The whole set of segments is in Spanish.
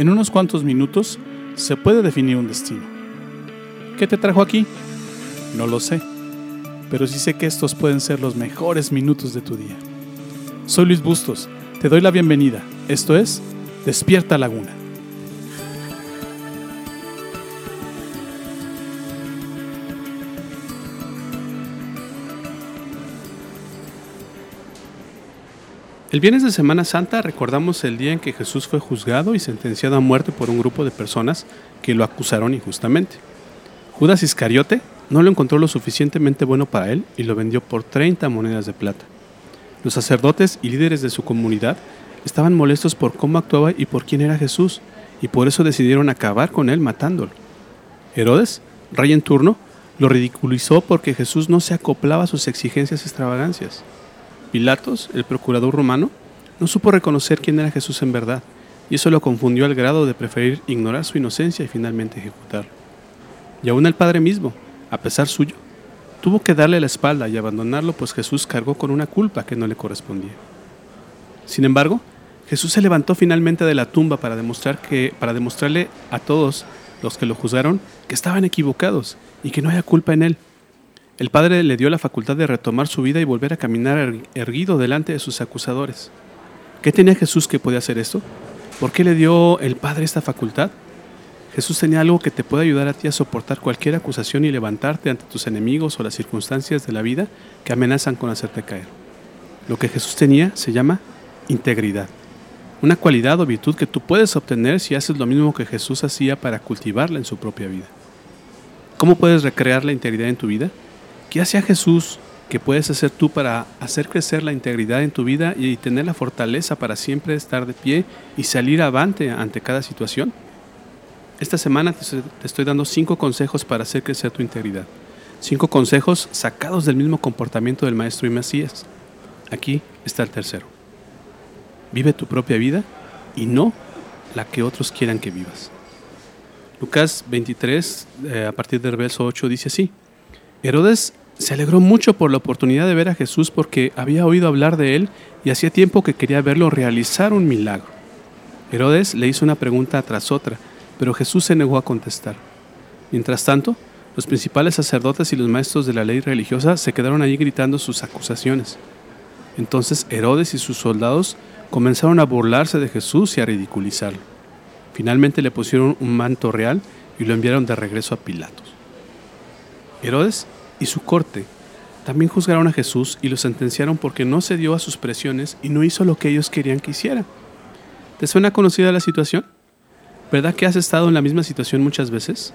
En unos cuantos minutos se puede definir un destino. ¿Qué te trajo aquí? No lo sé, pero sí sé que estos pueden ser los mejores minutos de tu día. Soy Luis Bustos, te doy la bienvenida. Esto es Despierta Laguna. El viernes de Semana Santa recordamos el día en que Jesús fue juzgado y sentenciado a muerte por un grupo de personas que lo acusaron injustamente. Judas Iscariote no lo encontró lo suficientemente bueno para él y lo vendió por 30 monedas de plata. Los sacerdotes y líderes de su comunidad estaban molestos por cómo actuaba y por quién era Jesús, y por eso decidieron acabar con él matándolo. Herodes, rey en turno, lo ridiculizó porque Jesús no se acoplaba a sus exigencias y extravagancias. Pilatos, el procurador romano, no supo reconocer quién era Jesús en verdad, y eso lo confundió al grado de preferir ignorar su inocencia y finalmente ejecutarlo. Y aún el Padre mismo, a pesar suyo, tuvo que darle la espalda y abandonarlo, pues Jesús cargó con una culpa que no le correspondía. Sin embargo, Jesús se levantó finalmente de la tumba para, demostrar que, para demostrarle a todos los que lo juzgaron que estaban equivocados y que no haya culpa en él. El Padre le dio la facultad de retomar su vida y volver a caminar er-, erguido delante de sus acusadores. ¿Qué tenía Jesús que podía hacer esto? ¿Por qué le dio el Padre esta facultad? Jesús tenía algo que te puede ayudar a ti a soportar cualquier acusación y levantarte ante tus enemigos o las circunstancias de la vida que amenazan con hacerte caer. Lo que Jesús tenía se llama integridad, una cualidad o virtud que tú puedes obtener si haces lo mismo que Jesús hacía para cultivarla en su propia vida. ¿Cómo puedes recrear la integridad en tu vida? ¿Qué hacía Jesús que puedes hacer tú para hacer crecer la integridad en tu vida y tener la fortaleza para siempre estar de pie y salir avante ante cada situación? Esta semana te estoy dando cinco consejos para hacer crecer tu integridad. Cinco consejos sacados del mismo comportamiento del Maestro y Mesías. Aquí está el tercero. Vive tu propia vida y no la que otros quieran que vivas. Lucas 23, eh, a partir del verso 8, dice así. Herodes se alegró mucho por la oportunidad de ver a Jesús porque había oído hablar de él y hacía tiempo que quería verlo realizar un milagro. Herodes le hizo una pregunta tras otra, pero Jesús se negó a contestar. Mientras tanto, los principales sacerdotes y los maestros de la ley religiosa se quedaron allí gritando sus acusaciones. Entonces Herodes y sus soldados comenzaron a burlarse de Jesús y a ridiculizarlo. Finalmente le pusieron un manto real y lo enviaron de regreso a Pilatos. Herodes y su corte también juzgaron a Jesús y lo sentenciaron porque no cedió a sus presiones y no hizo lo que ellos querían que hiciera. ¿Te suena conocida la situación? ¿Verdad que has estado en la misma situación muchas veces?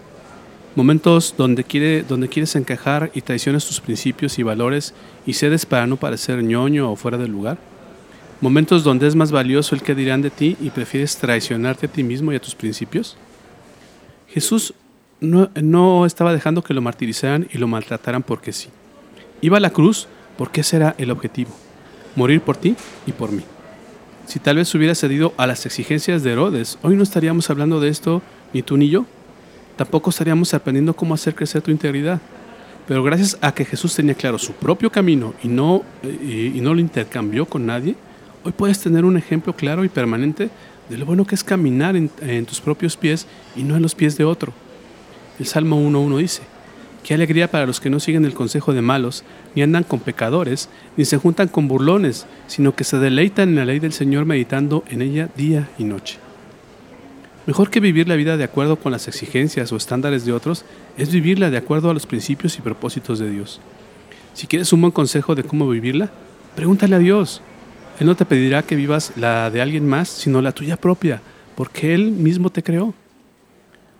Momentos donde, quiere, donde quieres encajar y traicionas tus principios y valores y cedes para no parecer ñoño o fuera del lugar. Momentos donde es más valioso el que dirán de ti y prefieres traicionarte a ti mismo y a tus principios. Jesús no, estaba dejando que lo martirizaran y lo maltrataran porque sí. Iba a la cruz porque ese era el objetivo, morir por ti y por mí. Si tal vez hubiera cedido a las exigencias de Herodes, hoy no estaríamos hablando de esto ni tú ni yo. Tampoco estaríamos aprendiendo cómo hacer crecer tu integridad. Pero gracias a que Jesús tenía claro su propio camino y no, y, no lo intercambió con nadie, hoy puedes tener un ejemplo claro y permanente de lo bueno que es caminar en, en tus propios pies y no en los pies de otro. El Salmo 1.1 dice, Qué alegría para los que no siguen el consejo de malos, ni andan con pecadores, ni se juntan con burlones, sino que se deleitan en la ley del Señor meditando en ella día y noche. Mejor que vivir la vida de acuerdo con las exigencias o estándares de otros, es vivirla de acuerdo a los principios y propósitos de Dios. Si quieres un buen consejo de cómo vivirla, pregúntale a Dios. Él no te pedirá que vivas la de alguien más, sino la tuya propia, porque Él mismo te creó.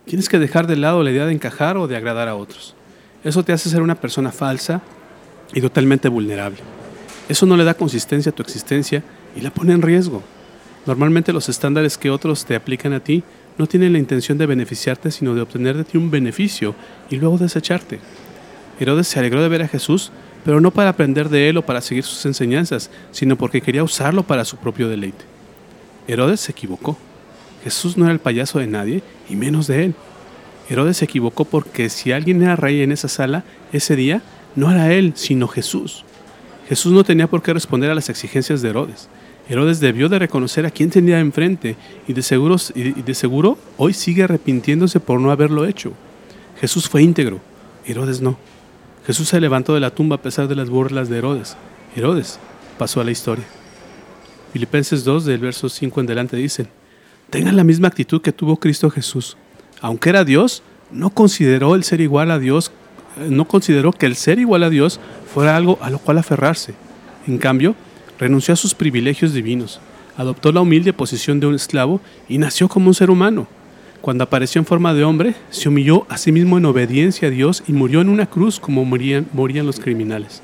Tienes que dejar de lado la idea de encajar o de agradar a otros. Eso te hace ser una persona falsa y totalmente vulnerable. Eso no le da consistencia a tu existencia y la pone en riesgo. Normalmente los estándares que otros te aplican a ti no tienen la intención de beneficiarte, sino de obtener de ti un beneficio y luego desecharte. Herodes se alegró de ver a Jesús, pero no para aprender de él o para seguir sus enseñanzas, sino porque quería usarlo para su propio deleite. Herodes se equivocó. Jesús no era el payaso de nadie, y menos de él. Herodes se equivocó porque si alguien era rey en esa sala ese día, no era él, sino Jesús. Jesús no tenía por qué responder a las exigencias de Herodes. Herodes debió de reconocer a quién tenía enfrente y de, seguro, y de seguro hoy sigue arrepintiéndose por no haberlo hecho. Jesús fue íntegro, Herodes no. Jesús se levantó de la tumba a pesar de las burlas de Herodes. Herodes pasó a la historia. Filipenses 2 del verso 5 en delante dicen, tengan la misma actitud que tuvo Cristo Jesús. Aunque era Dios, no consideró el ser igual a Dios, eh, no consideró que el ser igual a Dios fuera algo a lo cual aferrarse. En cambio, renunció a sus privilegios divinos, adoptó la humilde posición de un esclavo y nació como un ser humano. Cuando apareció en forma de hombre, se humilló a sí mismo en obediencia a Dios y murió en una cruz como morían, morían los criminales.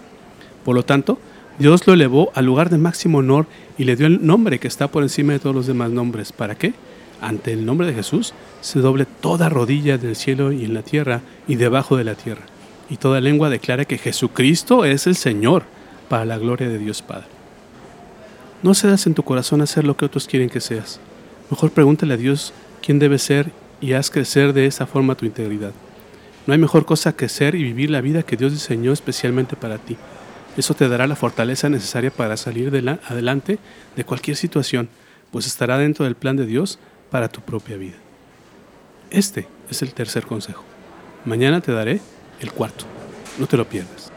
Por lo tanto, Dios lo elevó al lugar de máximo honor y le dio el nombre que está por encima de todos los demás nombres. ¿Para qué? Ante el nombre de Jesús se doble toda rodilla del cielo y en la tierra y debajo de la tierra. Y toda lengua declara que Jesucristo es el Señor para la gloria de Dios Padre. No cedas en tu corazón a hacer lo que otros quieren que seas. Mejor pregúntale a Dios quién debes ser y haz crecer de esa forma tu integridad. No hay mejor cosa que ser y vivir la vida que Dios diseñó especialmente para ti. Eso te dará la fortaleza necesaria para salir de la, adelante de cualquier situación, pues estará dentro del plan de Dios para tu propia vida. Este es el tercer consejo. Mañana te daré el cuarto. No te lo pierdas.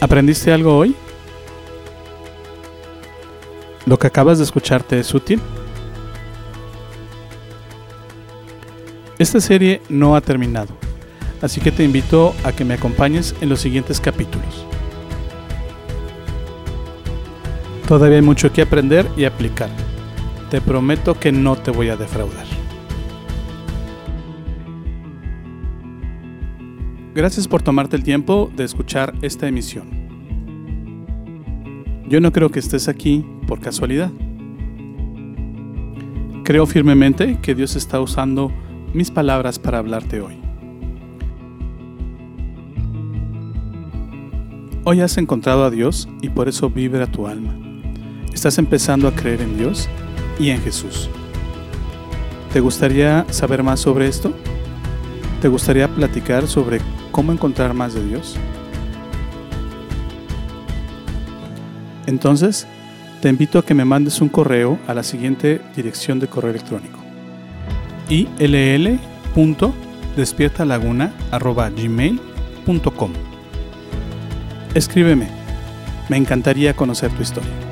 ¿Aprendiste algo hoy? ¿Lo que acabas de escucharte es útil? Esta serie no ha terminado, así que te invito a que me acompañes en los siguientes capítulos. Todavía hay mucho que aprender y aplicar. Te prometo que no te voy a defraudar. Gracias por tomarte el tiempo de escuchar esta emisión. Yo no creo que estés aquí por casualidad. Creo firmemente que Dios está usando mis palabras para hablarte hoy. Hoy has encontrado a Dios y por eso vibra tu alma. Estás empezando a creer en Dios y en Jesús. ¿Te gustaría saber más sobre esto? ¿Te gustaría platicar sobre cómo encontrar más de Dios? Entonces, te invito a que me mandes un correo a la siguiente dirección de correo electrónico ill.despiertalaguna.gmail.com Escríbeme, me encantaría conocer tu historia.